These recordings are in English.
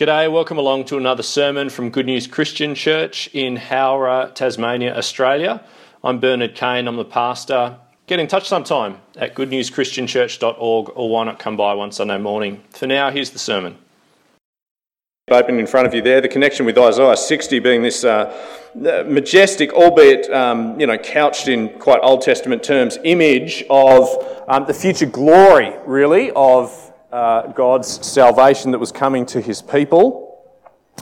G'day, welcome along to another sermon from Good News Christian Church in Howrah, Tasmania, Australia. I'm Bernard Kane, I'm the pastor. Get in touch sometime at goodnewschristianchurch.org or why not come by one Sunday morning. For now, here's the sermon. Open in front of you there, the connection with Isaiah 60 being this uh, majestic, albeit um, you know, couched in quite Old Testament terms, image of um, the future glory, really, of uh, God's salvation that was coming to his people.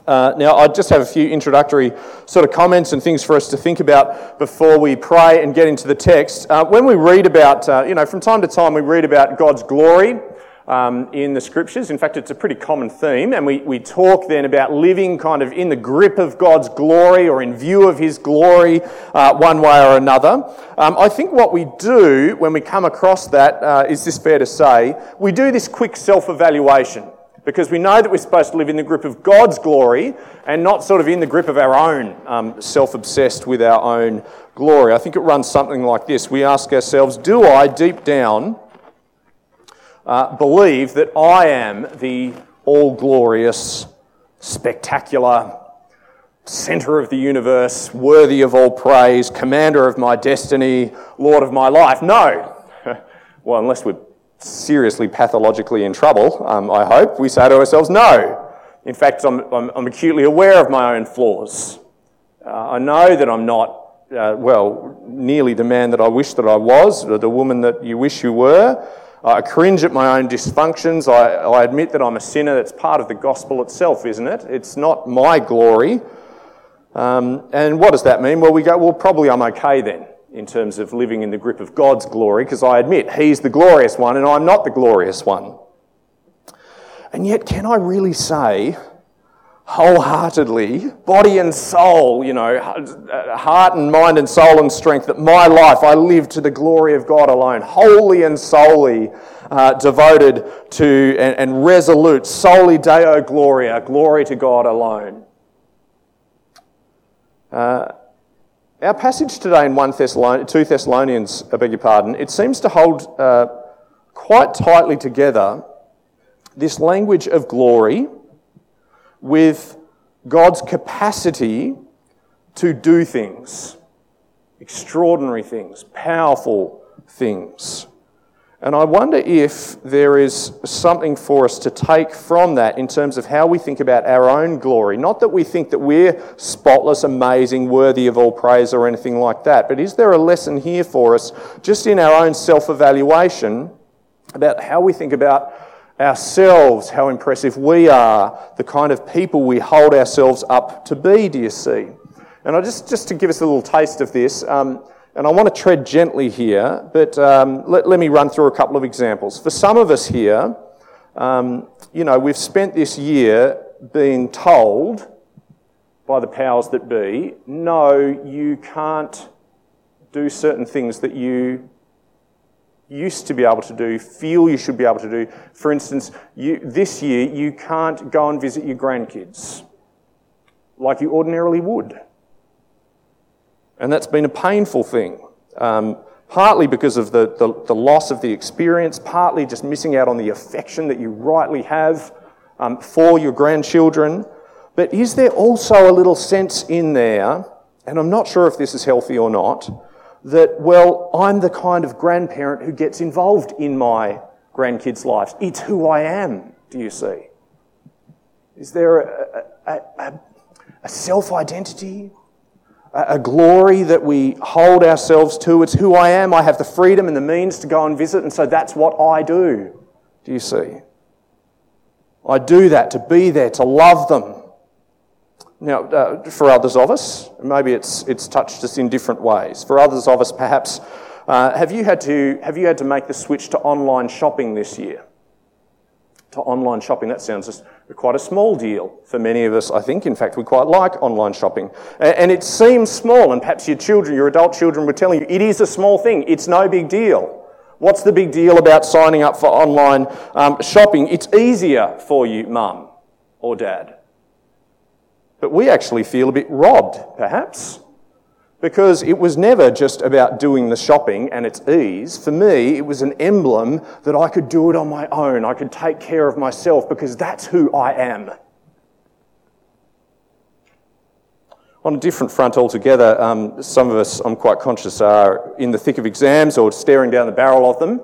Uh, now, I just have a few introductory sort of comments and things for us to think about before we pray and get into the text. Uh, when we read about, uh, you know, from time to time we read about God's glory um, in the scriptures. In fact, it's a pretty common theme, and we, we talk then about living kind of in the grip of God's glory or in view of His glory uh, one way or another. Um, I think what we do when we come across that uh, is this fair to say? We do this quick self evaluation because we know that we're supposed to live in the grip of God's glory and not sort of in the grip of our own, um, self obsessed with our own glory. I think it runs something like this We ask ourselves, Do I deep down uh, believe that I am the all glorious, spectacular, center of the universe, worthy of all praise, commander of my destiny, Lord of my life. No. well, unless we're seriously pathologically in trouble, um, I hope, we say to ourselves, no. In fact, I'm, I'm, I'm acutely aware of my own flaws. Uh, I know that I'm not, uh, well, nearly the man that I wish that I was, or the woman that you wish you were. I cringe at my own dysfunctions. I, I admit that I'm a sinner. That's part of the gospel itself, isn't it? It's not my glory. Um, and what does that mean? Well, we go, well, probably I'm okay then in terms of living in the grip of God's glory because I admit He's the glorious one and I'm not the glorious one. And yet, can I really say wholeheartedly, body and soul, you know, heart and mind and soul and strength, that my life I live to the glory of God alone, wholly and solely uh, devoted to and, and resolute, Soli Deo Gloria, glory to God alone. Uh, our passage today in 1 Thessalonians, 2 Thessalonians, I beg your pardon, it seems to hold uh, quite tightly together this language of glory with God's capacity to do things, extraordinary things, powerful things. And I wonder if there is something for us to take from that in terms of how we think about our own glory. Not that we think that we're spotless, amazing, worthy of all praise or anything like that, but is there a lesson here for us just in our own self evaluation about how we think about ourselves, how impressive we are, the kind of people we hold ourselves up to be, do you see? And I just, just to give us a little taste of this, um, and I want to tread gently here, but um, let, let me run through a couple of examples. For some of us here, um, you know, we've spent this year being told by the powers that be, no, you can't do certain things that you used to be able to do, feel you should be able to do. For instance, you, this year you can't go and visit your grandkids like you ordinarily would. And that's been a painful thing. Um, partly because of the, the, the, loss of the experience, partly just missing out on the affection that you rightly have um, for your grandchildren. But is there also a little sense in there, and I'm not sure if this is healthy or not, that, well, I'm the kind of grandparent who gets involved in my grandkids' lives. It's who I am, do you see? Is there a, a, a, a self identity, a glory that we hold ourselves to? It's who I am. I have the freedom and the means to go and visit, and so that's what I do. Do you see? I do that to be there, to love them, now, uh, for others of us, maybe it's, it's touched us in different ways. For others of us, perhaps, uh, have, you had to, have you had to make the switch to online shopping this year? To online shopping, that sounds just quite a small deal for many of us, I think. In fact, we quite like online shopping. And it seems small, and perhaps your children, your adult children, were telling you it is a small thing, it's no big deal. What's the big deal about signing up for online um, shopping? It's easier for you, mum or dad. But we actually feel a bit robbed, perhaps, because it was never just about doing the shopping and its ease. For me, it was an emblem that I could do it on my own. I could take care of myself because that's who I am. On a different front altogether, um, some of us, I'm quite conscious, are in the thick of exams or staring down the barrel of them.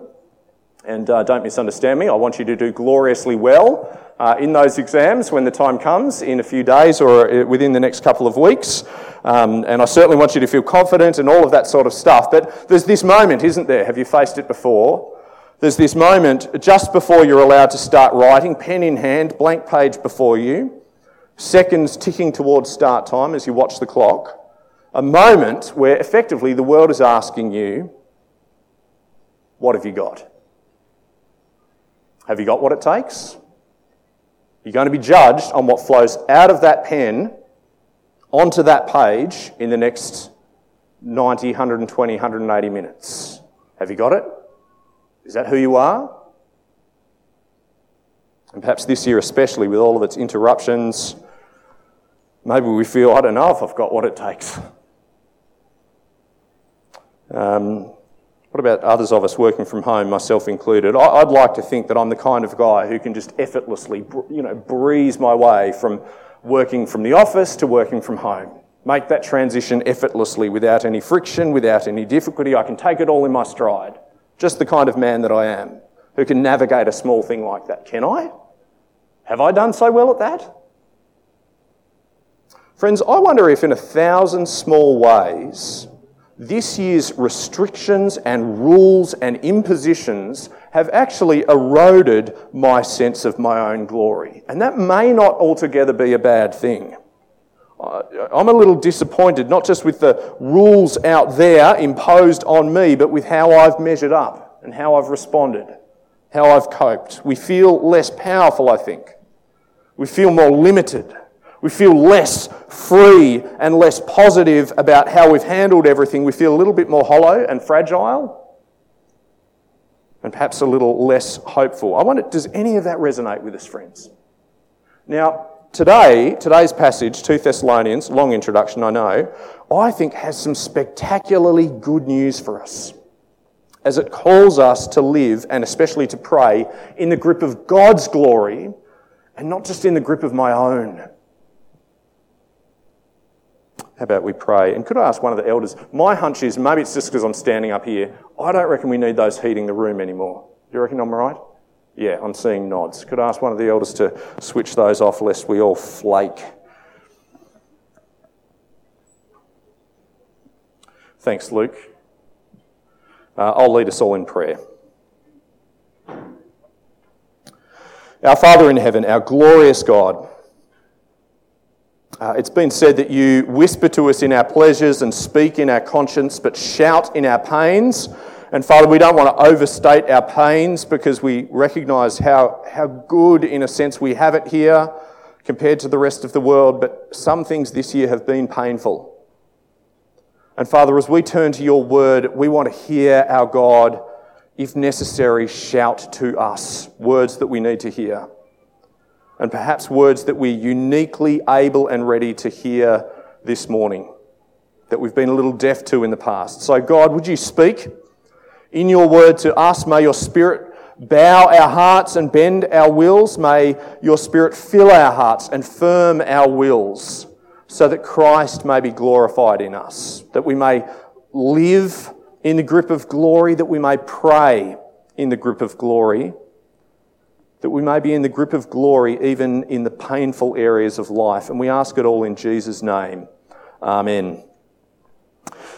And uh, don't misunderstand me, I want you to do gloriously well uh, in those exams when the time comes in a few days or uh, within the next couple of weeks. Um, and I certainly want you to feel confident and all of that sort of stuff. But there's this moment, isn't there? Have you faced it before? There's this moment just before you're allowed to start writing, pen in hand, blank page before you, seconds ticking towards start time as you watch the clock. A moment where effectively the world is asking you, What have you got? Have you got what it takes? You're going to be judged on what flows out of that pen onto that page in the next 90, 120, 180 minutes. Have you got it? Is that who you are? And perhaps this year, especially with all of its interruptions, maybe we feel, I don't know if I've got what it takes. Um, what about others of us working from home, myself included? I'd like to think that I'm the kind of guy who can just effortlessly, you know, breeze my way from working from the office to working from home. Make that transition effortlessly without any friction, without any difficulty. I can take it all in my stride. Just the kind of man that I am who can navigate a small thing like that. Can I? Have I done so well at that? Friends, I wonder if in a thousand small ways this year's restrictions and rules and impositions have actually eroded my sense of my own glory. And that may not altogether be a bad thing. I'm a little disappointed, not just with the rules out there imposed on me, but with how I've measured up and how I've responded, how I've coped. We feel less powerful, I think. We feel more limited. We feel less free and less positive about how we've handled everything. We feel a little bit more hollow and fragile and perhaps a little less hopeful. I wonder, does any of that resonate with us, friends? Now, today, today's passage, 2 Thessalonians, long introduction, I know, I think has some spectacularly good news for us as it calls us to live and especially to pray in the grip of God's glory and not just in the grip of my own how about we pray? And could I ask one of the elders? My hunch is maybe it's just because I'm standing up here. I don't reckon we need those heating the room anymore. Do you reckon I'm right? Yeah, I'm seeing nods. Could I ask one of the elders to switch those off lest we all flake? Thanks, Luke. Uh, I'll lead us all in prayer. Our Father in heaven, our glorious God, uh, it's been said that you whisper to us in our pleasures and speak in our conscience, but shout in our pains. And Father, we don't want to overstate our pains because we recognize how, how good, in a sense, we have it here compared to the rest of the world. But some things this year have been painful. And Father, as we turn to your word, we want to hear our God, if necessary, shout to us words that we need to hear and perhaps words that we're uniquely able and ready to hear this morning that we've been a little deaf to in the past. So, God, would you speak in your word to us? May your spirit bow our hearts and bend our wills. May your spirit fill our hearts and firm our wills so that Christ may be glorified in us, that we may live in the grip of glory, that we may pray in the grip of glory that we may be in the grip of glory even in the painful areas of life. And we ask it all in Jesus' name. Amen.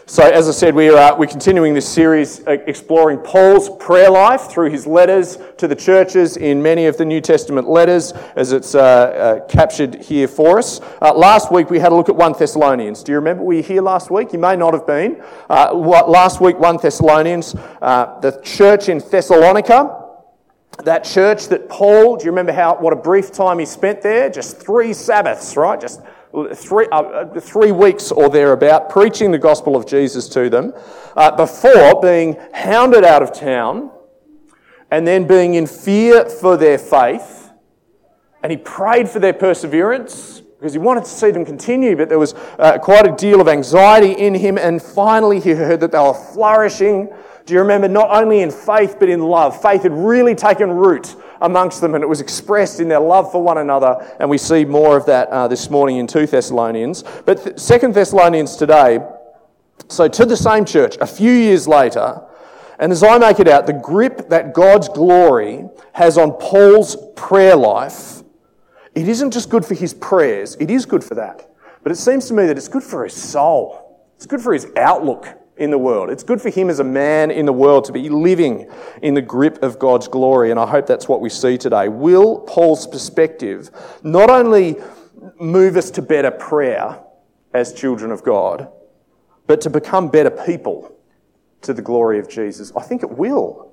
So, as I said, we are, uh, we're continuing this series uh, exploring Paul's prayer life through his letters to the churches in many of the New Testament letters, as it's uh, uh, captured here for us. Uh, last week we had a look at 1 Thessalonians. Do you remember we were here last week? You may not have been. Uh, last week, 1 Thessalonians, the church in Thessalonica that church that Paul, do you remember how what a brief time he spent there? Just three Sabbaths, right? Just three, uh, uh, three weeks or thereabout, preaching the gospel of Jesus to them, uh, before being hounded out of town and then being in fear for their faith. And he prayed for their perseverance because he wanted to see them continue, but there was uh, quite a deal of anxiety in him. And finally, he heard that they were flourishing Do you remember not only in faith but in love? Faith had really taken root amongst them and it was expressed in their love for one another. And we see more of that uh, this morning in 2 Thessalonians. But 2 Thessalonians today, so to the same church, a few years later, and as I make it out, the grip that God's glory has on Paul's prayer life, it isn't just good for his prayers, it is good for that. But it seems to me that it's good for his soul, it's good for his outlook in the world. It's good for him as a man in the world to be living in the grip of God's glory, and I hope that's what we see today. Will Paul's perspective not only move us to better prayer as children of God, but to become better people to the glory of Jesus? I think it will.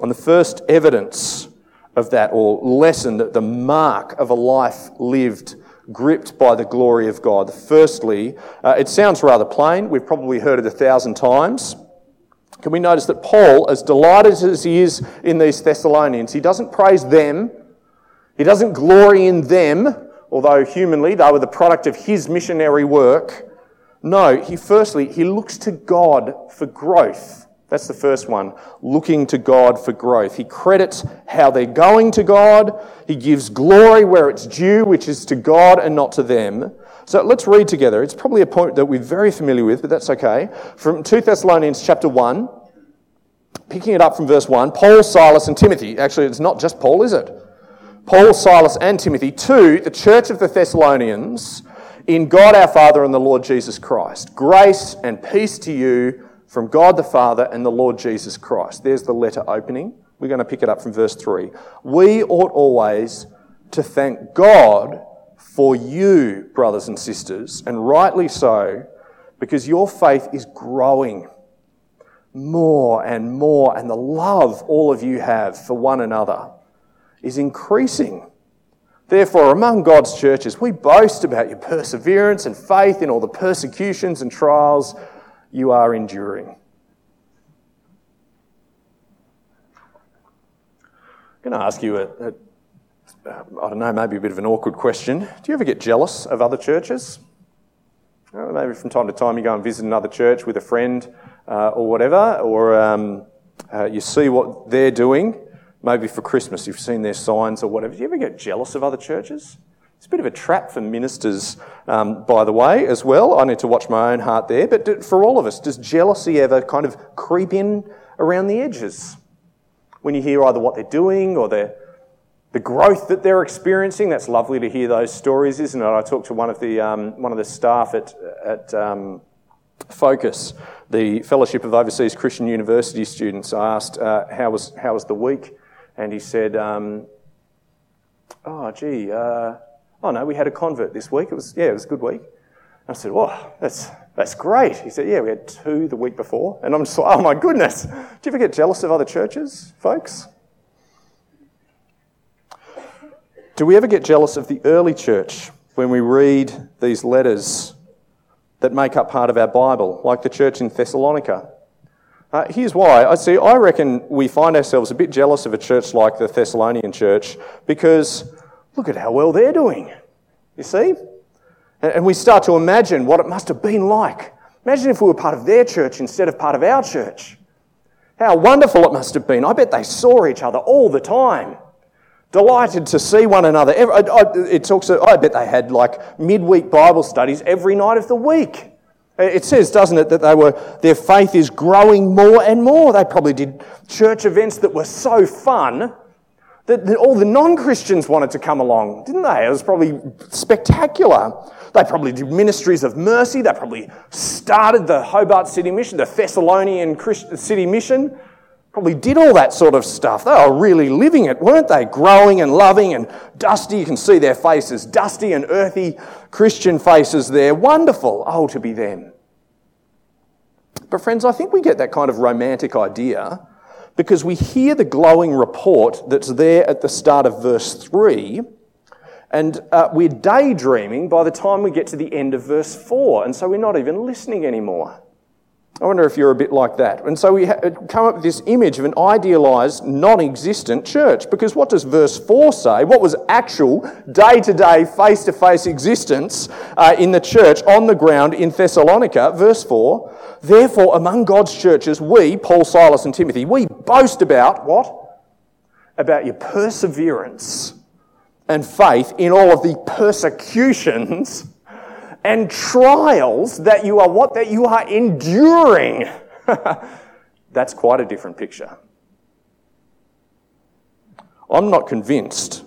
And the first evidence of that, or lesson, that the mark of a life lived gripped by the glory of God. Firstly, uh, it sounds rather plain. We've probably heard it a thousand times. Can we notice that Paul, as delighted as he is in these Thessalonians, he doesn't praise them, he doesn't glory in them, although humanly they were the product of his missionary work. No, he firstly, he looks to God for growth. That's the first one. Looking to God for growth. He credits how they're going to God. He gives glory where it's due, which is to God and not to them. So let's read together. It's probably a point that we're very familiar with, but that's okay. From 2 Thessalonians chapter 1, picking it up from verse 1, Paul, Silas, and Timothy. Actually, it's not just Paul, is it? Paul, Silas, and Timothy to the church of the Thessalonians in God our Father and the Lord Jesus Christ. Grace and peace to you from God the Father and the Lord Jesus Christ. There's the letter opening. We're going to pick it up from verse 3. We ought always to thank God for you, brothers and sisters, and rightly so, because your faith is growing more and more, and the love all of you have for one another is increasing. Therefore, among God's churches, we boast about your perseverance and faith in all the persecutions and trials you are enduring. I'm going to ask you a, a I don't know, maybe a bit of an awkward question. Do you ever get jealous of other churches? maybe from time to time you go and visit another church with a friend uh, or whatever, or um, uh, you see what they're doing. Maybe for Christmas you've seen their signs or whatever. Do you ever get jealous of other churches? It's a bit of a trap for ministers, um, by the way, as well. I need to watch my own heart there. But for all of us, does jealousy ever kind of creep in around the edges? When you hear either what they're doing or their, the growth that they're experiencing, that's lovely to hear those stories, isn't it? I talked to one of the, um, one of the staff at, at um, Focus, the Fellowship of Overseas Christian University students. I asked, uh, how, was, how was the week? And he said, um, oh, gee, uh, Oh no, we had a convert this week. It was yeah, it was a good week. And I said, "Well, that's that's great." He said, "Yeah, we had two the week before." And I'm just like, "Oh my goodness! Do you ever get jealous of other churches, folks?" Do we ever get jealous of the early church when we read these letters that make up part of our Bible, like the church in Thessalonica? Uh, here's why. I see. I reckon we find ourselves a bit jealous of a church like the Thessalonian church because Look at how well they're doing. You see? And we start to imagine what it must have been like. Imagine if we were part of their church instead of part of our church. How wonderful it must have been. I bet they saw each other all the time. Delighted to see one another. It talks, I bet they had like midweek Bible studies every night of the week. It says, doesn't it, that they were, their faith is growing more and more. They probably did church events that were so fun that all the non Christians wanted to come along, didn't they? It was probably spectacular. They probably did ministries of mercy. They probably started the Hobart City Mission, the Thessalonian City Mission. Probably did all that sort of stuff. They were really living it, weren't they? Growing and loving and dusty. You can see their faces, dusty and earthy Christian faces there. Wonderful. Oh, to be them. But, friends, I think we get that kind of romantic idea because we hear the glowing report that's there at the start of verse 3, and uh, we're daydreaming by the time we get to the end of verse 4, and so we're not even listening anymore. I wonder if you're a bit like that. And so we come up with this image of an idealized, non existent church. Because what does verse 4 say? What was actual, day to day, face to face existence uh, in the church on the ground in Thessalonica? Verse 4 Therefore, among God's churches, we, Paul, Silas, and Timothy, we boast about what? About your perseverance and faith in all of the persecutions and trials that you are what? That you are enduring. That's quite a different picture. I'm not convinced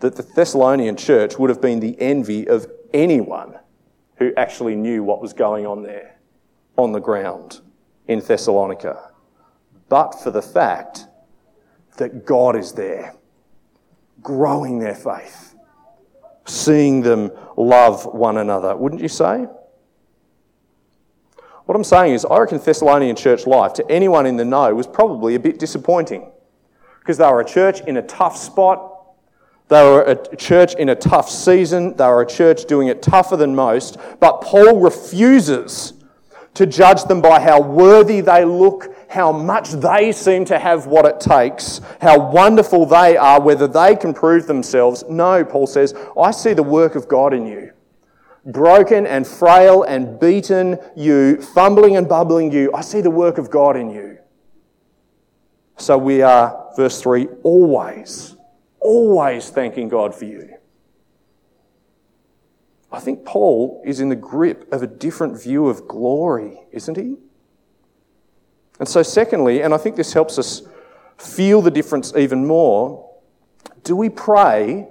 that the Thessalonian church would have been the envy of anyone who actually knew what was going on there on the ground in Thessalonica, but for the fact that God is there, growing their faith seeing them love one another, wouldn't you say? What I'm saying is, I reckon Thessalonian church life to anyone in the know was probably a bit disappointing because they were a church in a tough spot. They were a church in a tough season. They were a church doing it tougher than most. But Paul refuses to judge them by how worthy they look how much they seem to have what it takes, how wonderful they are, whether they can prove themselves. No, Paul says, I see the work of God in you. Broken and frail and beaten you, fumbling and bubbling you, I see the work of God in you. So we are, verse 3, always, always thanking God for you. I think Paul is in the grip of a different view of glory, isn't he? And so, secondly, and I think this helps us feel the difference even more, do we pray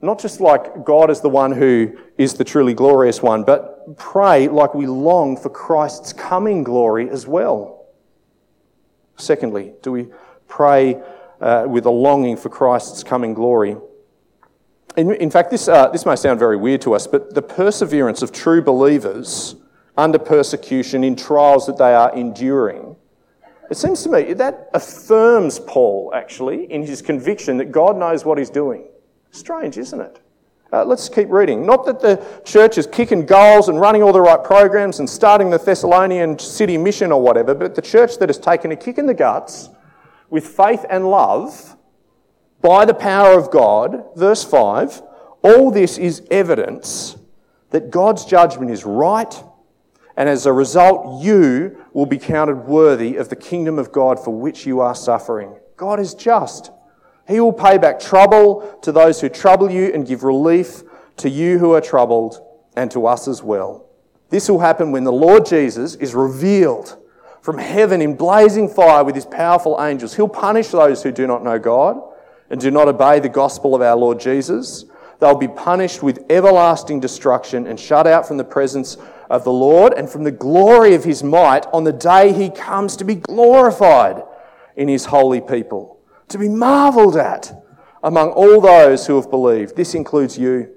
not just like God is the one who is the truly glorious one, but pray like we long for Christ's coming glory as well? Secondly, do we pray uh, with a longing for Christ's coming glory? In, in fact, this, uh, this may sound very weird to us, but the perseverance of true believers under persecution, in trials that they are enduring. It seems to me that affirms Paul, actually, in his conviction that God knows what he's doing. Strange, isn't it? Uh, let's keep reading. Not that the church is kicking goals and running all the right programs and starting the Thessalonian city mission or whatever, but the church that has taken a kick in the guts with faith and love by the power of God, verse 5, all this is evidence that God's judgment is right and as a result, you will be counted worthy of the kingdom of God for which you are suffering. God is just. He will pay back trouble to those who trouble you and give relief to you who are troubled and to us as well. This will happen when the Lord Jesus is revealed from heaven in blazing fire with his powerful angels. He'll punish those who do not know God and do not obey the gospel of our Lord Jesus. They'll be punished with everlasting destruction and shut out from the presence of the Lord and from the glory of his might on the day he comes to be glorified in his holy people, to be marveled at among all those who have believed. This includes you,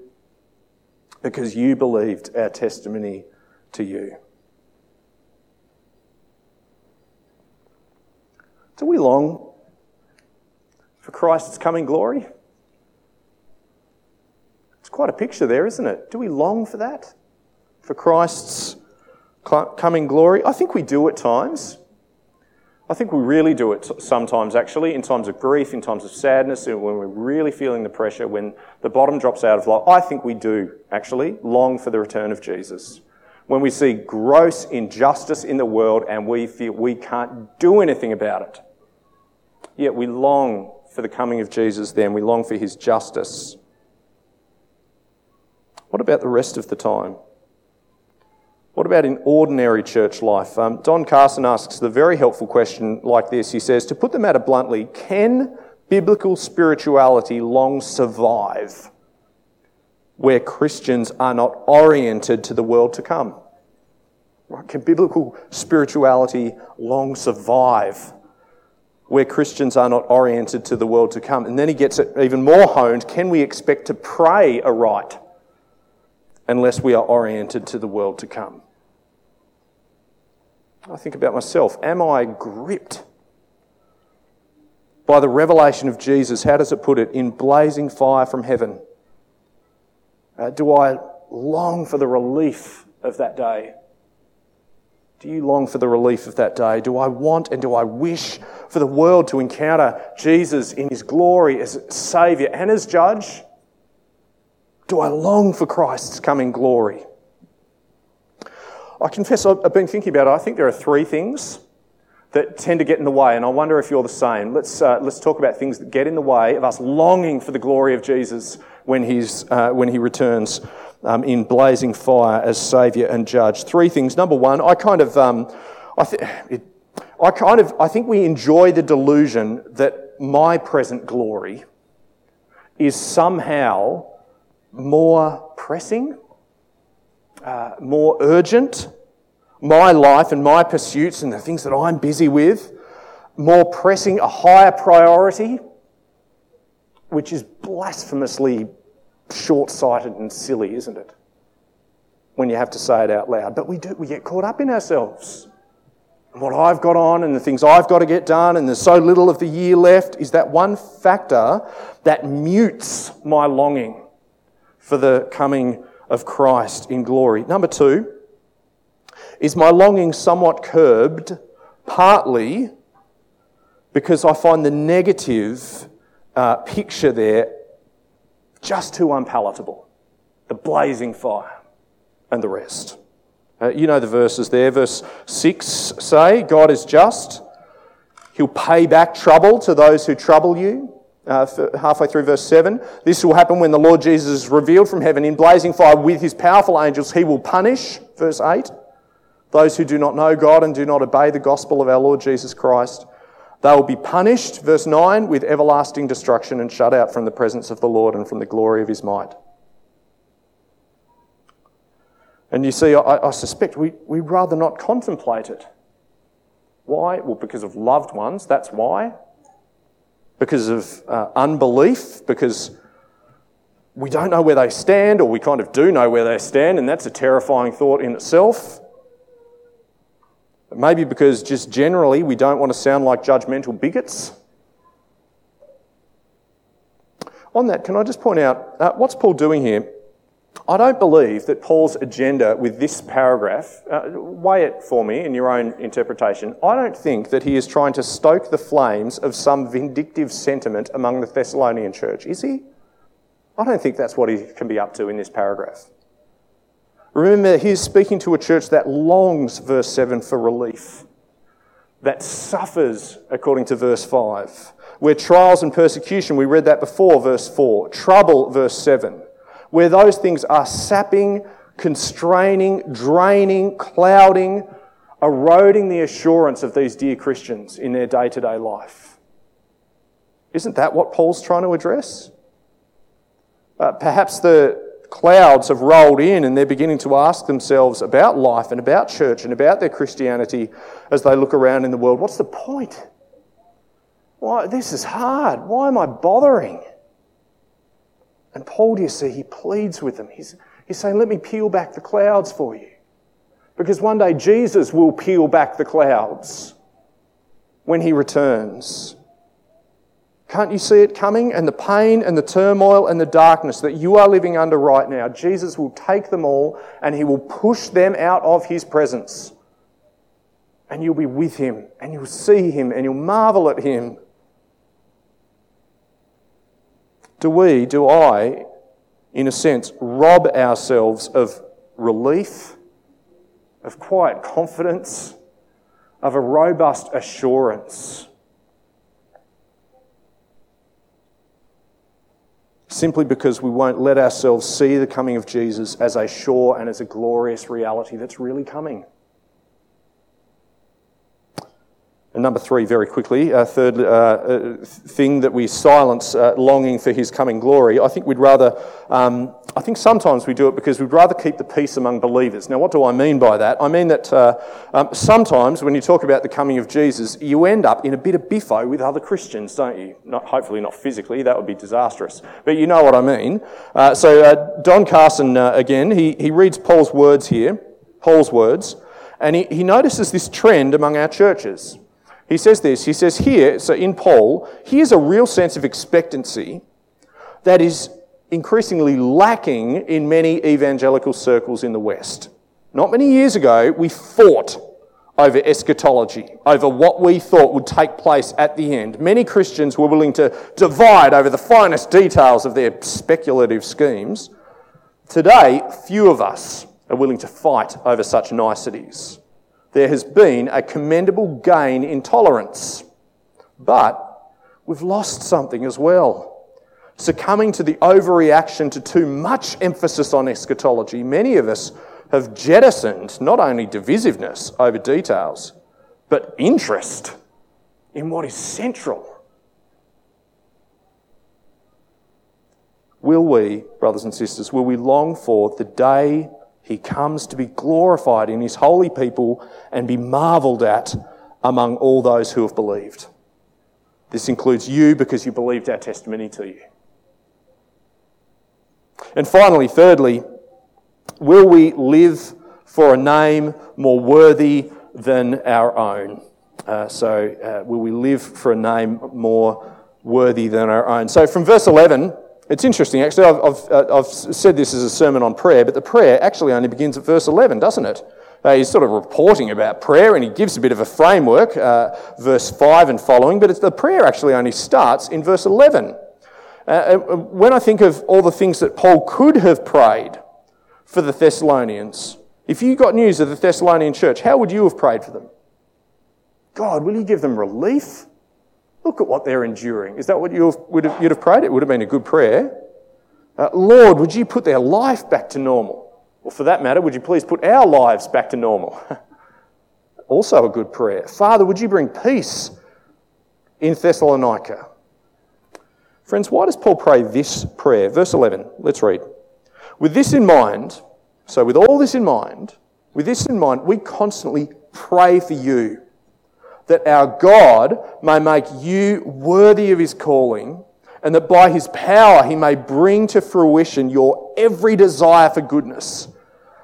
because you believed our testimony to you. Do we long for Christ's coming glory? It's quite a picture there, isn't it? Do we long for that? For Christ's coming glory? I think we do at times. I think we really do it sometimes, actually, in times of grief, in times of sadness, when we're really feeling the pressure, when the bottom drops out of life. I think we do, actually, long for the return of Jesus. When we see gross injustice in the world and we feel we can't do anything about it. Yet we long for the coming of Jesus then. We long for his justice. What about the rest of the time? What about in ordinary church life? Um, Don Carson asks the very helpful question like this. He says, to put the matter bluntly, can biblical spirituality long survive where Christians are not oriented to the world to come? Can biblical spirituality long survive where Christians are not oriented to the world to come? And then he gets it even more honed. Can we expect to pray aright unless we are oriented to the world to come. I think about myself. Am I gripped by the revelation of Jesus? How does it put it? In blazing fire from heaven. Uh, do I long for the relief of that day? Do you long for the relief of that day? Do I want and do I wish for the world to encounter Jesus in his glory as Saviour and as Judge? Do I long for Christ's coming glory? I confess I've been thinking about it. I think there are three things that tend to get in the way, and I wonder if you're the same. Let's, uh, let's talk about things that get in the way of us longing for the glory of Jesus when, he's, uh, when he returns um, in blazing fire as Saviour and Judge. Three things. Number one, I kind of, um, I, th- it, I kind of, I think we enjoy the delusion that my present glory is somehow more pressing, uh, more urgent, my life and my pursuits and the things that I'm busy with, more pressing, a higher priority, which is blasphemously short sighted and silly, isn't it? When you have to say it out loud. But we do, we get caught up in ourselves. And what I've got on and the things I've got to get done, and there's so little of the year left, is that one factor that mutes my longing for the coming of Christ in glory. Number two, is my longing somewhat curbed, partly because I find the negative uh, picture there just too unpalatable. The blazing fire and the rest. Uh, you know the verses there. Verse 6 say, God is just. He'll pay back trouble to those who trouble you. Uh, halfway through verse 7. This will happen when the Lord Jesus is revealed from heaven in blazing fire with his powerful angels. He will punish, verse 8, those who do not know God and do not obey the gospel of our Lord Jesus Christ. They will be punished, verse 9, with everlasting destruction and shut out from the presence of the Lord and from the glory of his might. And you see, I, I suspect we, we'd rather not contemplate it. Why? Well, because of loved ones, that's why. Because of uh, unbelief, because we don't know where they stand, or we kind of do know where they stand, and that's a terrifying thought in itself. Maybe because just generally we don't want to sound like judgmental bigots. On that, can I just point out uh, what's Paul doing here? I don't believe that Paul's agenda with this paragraph, uh, weigh it for me in your own interpretation, I don't think that he is trying to stoke the flames of some vindictive sentiment among the Thessalonian church, is he? I don't think that's what he can be up to in this paragraph. Remember, he's speaking to a church that longs, verse 7, for relief, that suffers, according to verse 5, where trials and persecution, we read that before, verse 4, trouble, verse 7, where those things are sapping, constraining, draining, clouding, eroding the assurance of these dear Christians in their day to day life. Isn't that what Paul's trying to address? Uh, perhaps the, clouds have rolled in and they're beginning to ask themselves about life and about church and about their Christianity as they look around in the world. What's the point? Why, this is hard. Why am I bothering? And Paul, do you see, he pleads with them. He's, he's saying, Let me peel back the clouds for you. Because one day Jesus will peel back the clouds when he returns. Can't you see it coming? And the pain and the turmoil and the darkness that you are living under right now, Jesus will take them all and he will push them out of his presence. And you'll be with him and you'll see him and you'll marvel at him. Do we, do I, in a sense, rob ourselves of relief, of quiet confidence, of a robust assurance? simply because we won't let ourselves see the coming of Jesus as a sure and as a glorious reality that's really coming. And number three, very quickly, a third uh, uh, thing that we silence uh, longing for his coming glory. I think we'd rather, um, I think sometimes we do it because we'd rather keep the peace among believers. Now, what do I mean by that? I mean that uh, um, sometimes when you talk about the coming of Jesus, you end up in a bit of biffo with other Christians, don't you? Not, hopefully not physically, that would be disastrous. But you know what I mean. Uh, so, uh, Don Carson, again, he, he reads Paul's words here, Paul's words, and he, he notices this trend among our churches. He says this He says, here, so in Paul, here's a real sense of expectancy that is increasingly lacking in many evangelical circles in the West. Not many years ago, we fought over eschatology, over what we thought would take place at the end. Many Christians were willing to divide over the finest details of their speculative schemes. Today, few of us are willing to fight over such niceties. There has been a commendable gain in tolerance, but we've lost something as well. Succumbing to the overreaction to too much emphasis on eschatology, many of us have jettisoned not only divisiveness over details, but interest in what is central. Will we, brothers and sisters, will we long for the day he comes to be glorified in his holy people and be marvelled at among all those who have believed? This includes you because you believed our testimony to you. And finally, thirdly, Will we live for a name more worthy than our own? Uh, so, uh, will we live for a name more worthy than our own? So, from verse 11, it's interesting, actually. I've, I've, uh, I've said this as a sermon on prayer, but the prayer actually only begins at verse 11, doesn't it? Uh, he's sort of reporting about prayer and he gives a bit of a framework, uh, verse 5 and following, but the prayer actually only starts in verse 11. Uh, when I think of all the things that Paul could have prayed, for the Thessalonians. If you got news of the Thessalonian church, how would you have prayed for them? God, will you give them relief? Look at what they're enduring. Is that what you would have, you'd have prayed? It would have been a good prayer. Uh, Lord, would you put their life back to normal? Or for that matter, would you please put our lives back to normal? also a good prayer. Father, would you bring peace in Thessalonica? Friends, why does Paul pray this prayer? Verse 11, let's read. With this in mind, so with all this in mind, with this in mind, we constantly pray for you that our God may make you worthy of his calling and that by his power he may bring to fruition your every desire for goodness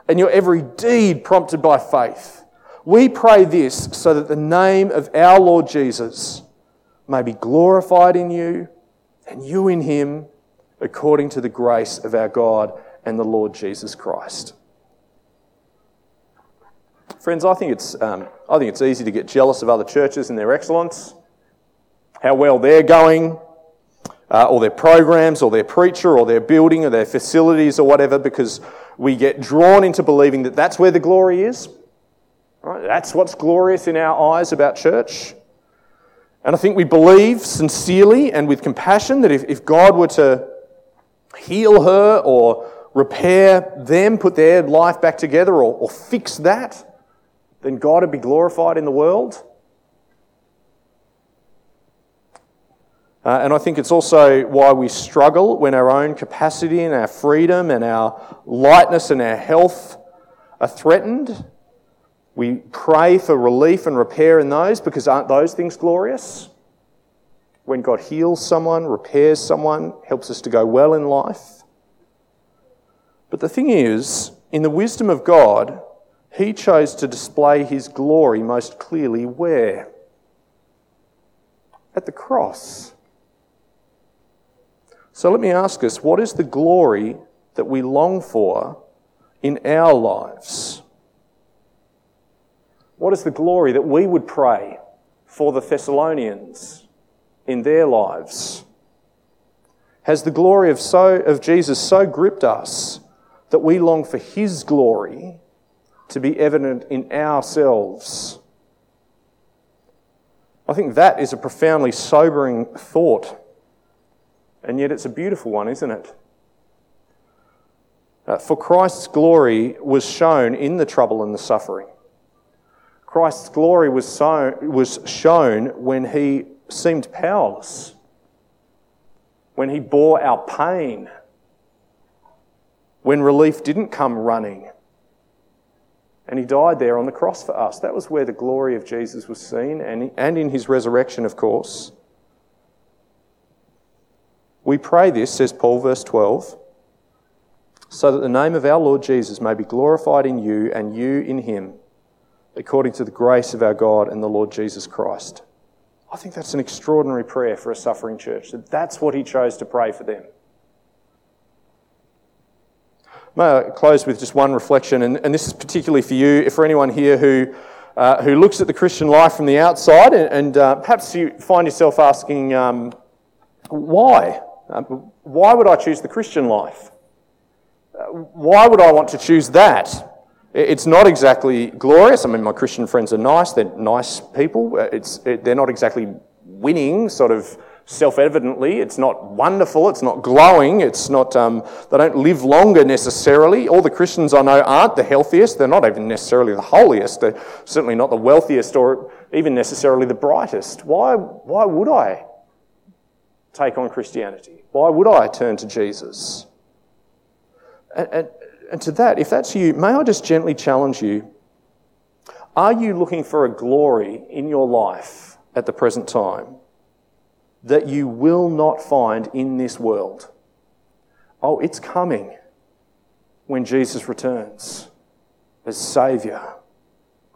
and your every deed prompted by faith. We pray this so that the name of our Lord Jesus may be glorified in you and you in him according to the grace of our God and the Lord Jesus Christ. Friends, I think it's, um, I think it's easy to get jealous of other churches and their excellence, how well they're going, uh, or their programs, or their preacher, or their building, or their facilities, or whatever, because we get drawn into believing that that's where the glory is. Right? That's what's glorious in our eyes about church. And I think we believe sincerely and with compassion that if, if God were to heal her or repair them, put their life back together, or, or fix that, then God would be glorified in the world. Uh, and I think it's also why we struggle when our own capacity and our freedom and our lightness and our health are threatened. We pray for relief and repair in those because aren't those things glorious? When God heals someone, repairs someone, helps us to go well in life. But the thing is, in the wisdom of God, he chose to display his glory most clearly where? At the cross. So let me ask us what is the glory that we long for in our lives? What is the glory that we would pray for the Thessalonians in their lives? Has the glory of, so, of Jesus so gripped us that we long for His glory to be evident in ourselves. I think that is a profoundly sobering thought, and yet it's a beautiful one, isn't it? Uh, for Christ's glory was shown in the trouble and the suffering. Christ's glory was, so, was shown when he seemed powerless, when he bore our pain when relief didn't come running. And he died there on the cross for us. That was where the glory of Jesus was seen, and, and in his resurrection, of course. We pray this, says Paul, verse 12, so that the name of our Lord Jesus may be glorified in you and you in him, according to the grace of our God and the Lord Jesus Christ. I think that's an extraordinary prayer for a suffering church, that that's what he chose to pray for them. May I close with just one reflection, and, and this is particularly for you, if for anyone here who uh, who looks at the Christian life from the outside, and, and uh, perhaps you find yourself asking, um, why? Um, why would I choose the Christian life? Uh, why would I want to choose that? It's not exactly glorious. I mean, my Christian friends are nice. They're nice people. Uh, it's, it, they're not exactly winning, sort of self evidently. It's not wonderful. It's not glowing. It's not, um, they don't live longer necessarily. All the Christians I know aren't the healthiest. They're not even necessarily the holiest. They're certainly not the wealthiest or even necessarily the brightest. Why, why would I take on Christianity? Why would I turn to Jesus? And, and, and to that, if that's you, may I just gently challenge you? Are you looking for a glory in your life at the present time that you will not find in this world? Oh, it's coming when Jesus returns as Saviour.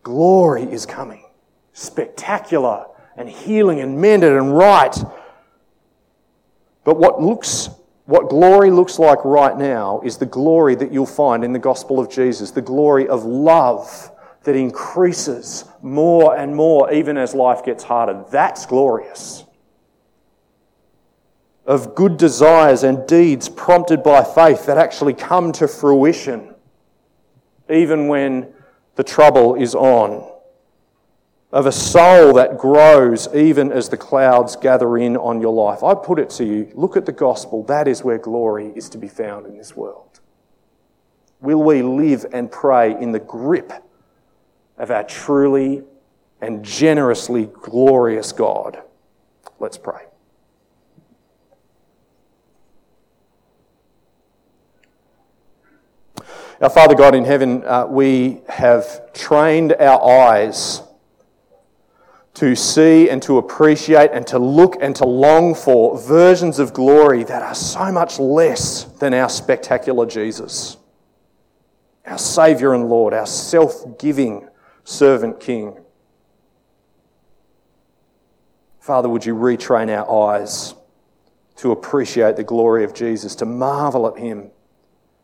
Glory is coming. Spectacular and healing and mended and right. But what looks what glory looks like right now is the glory that you'll find in the gospel of Jesus, the glory of love that increases more and more even as life gets harder. That's glorious. Of good desires and deeds prompted by faith that actually come to fruition even when the trouble is on of a soul that grows even as the clouds gather in on your life. I put it to you look at the gospel. That is where glory is to be found in this world. Will we live and pray in the grip of our truly and generously glorious God? Let's pray. Our Father God in heaven, uh, we have trained our eyes to see and to appreciate and to look and to long for versions of glory that are so much less than our spectacular Jesus, our Saviour and Lord, our self giving servant King. Father, would you retrain our eyes to appreciate the glory of Jesus, to marvel at Him,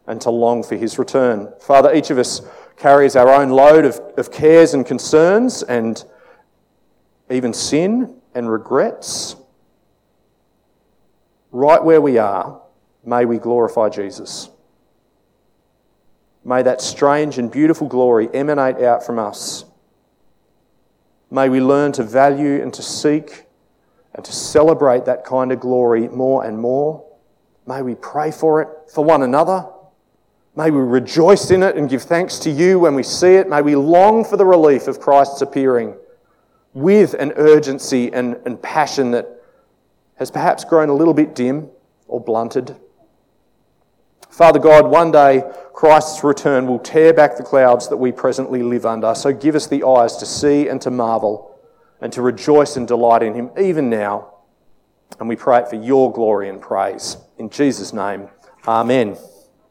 and to long for His return? Father, each of us carries our own load of, of cares and concerns and even sin and regrets, right where we are, may we glorify Jesus. May that strange and beautiful glory emanate out from us. May we learn to value and to seek and to celebrate that kind of glory more and more. May we pray for it for one another. May we rejoice in it and give thanks to you when we see it. May we long for the relief of Christ's appearing with an urgency and, and passion that has perhaps grown a little bit dim or blunted. Father God, one day Christ's return will tear back the clouds that we presently live under. So give us the eyes to see and to marvel and to rejoice and delight in Him even now. And we pray it for your glory and praise. In Jesus' name, Amen.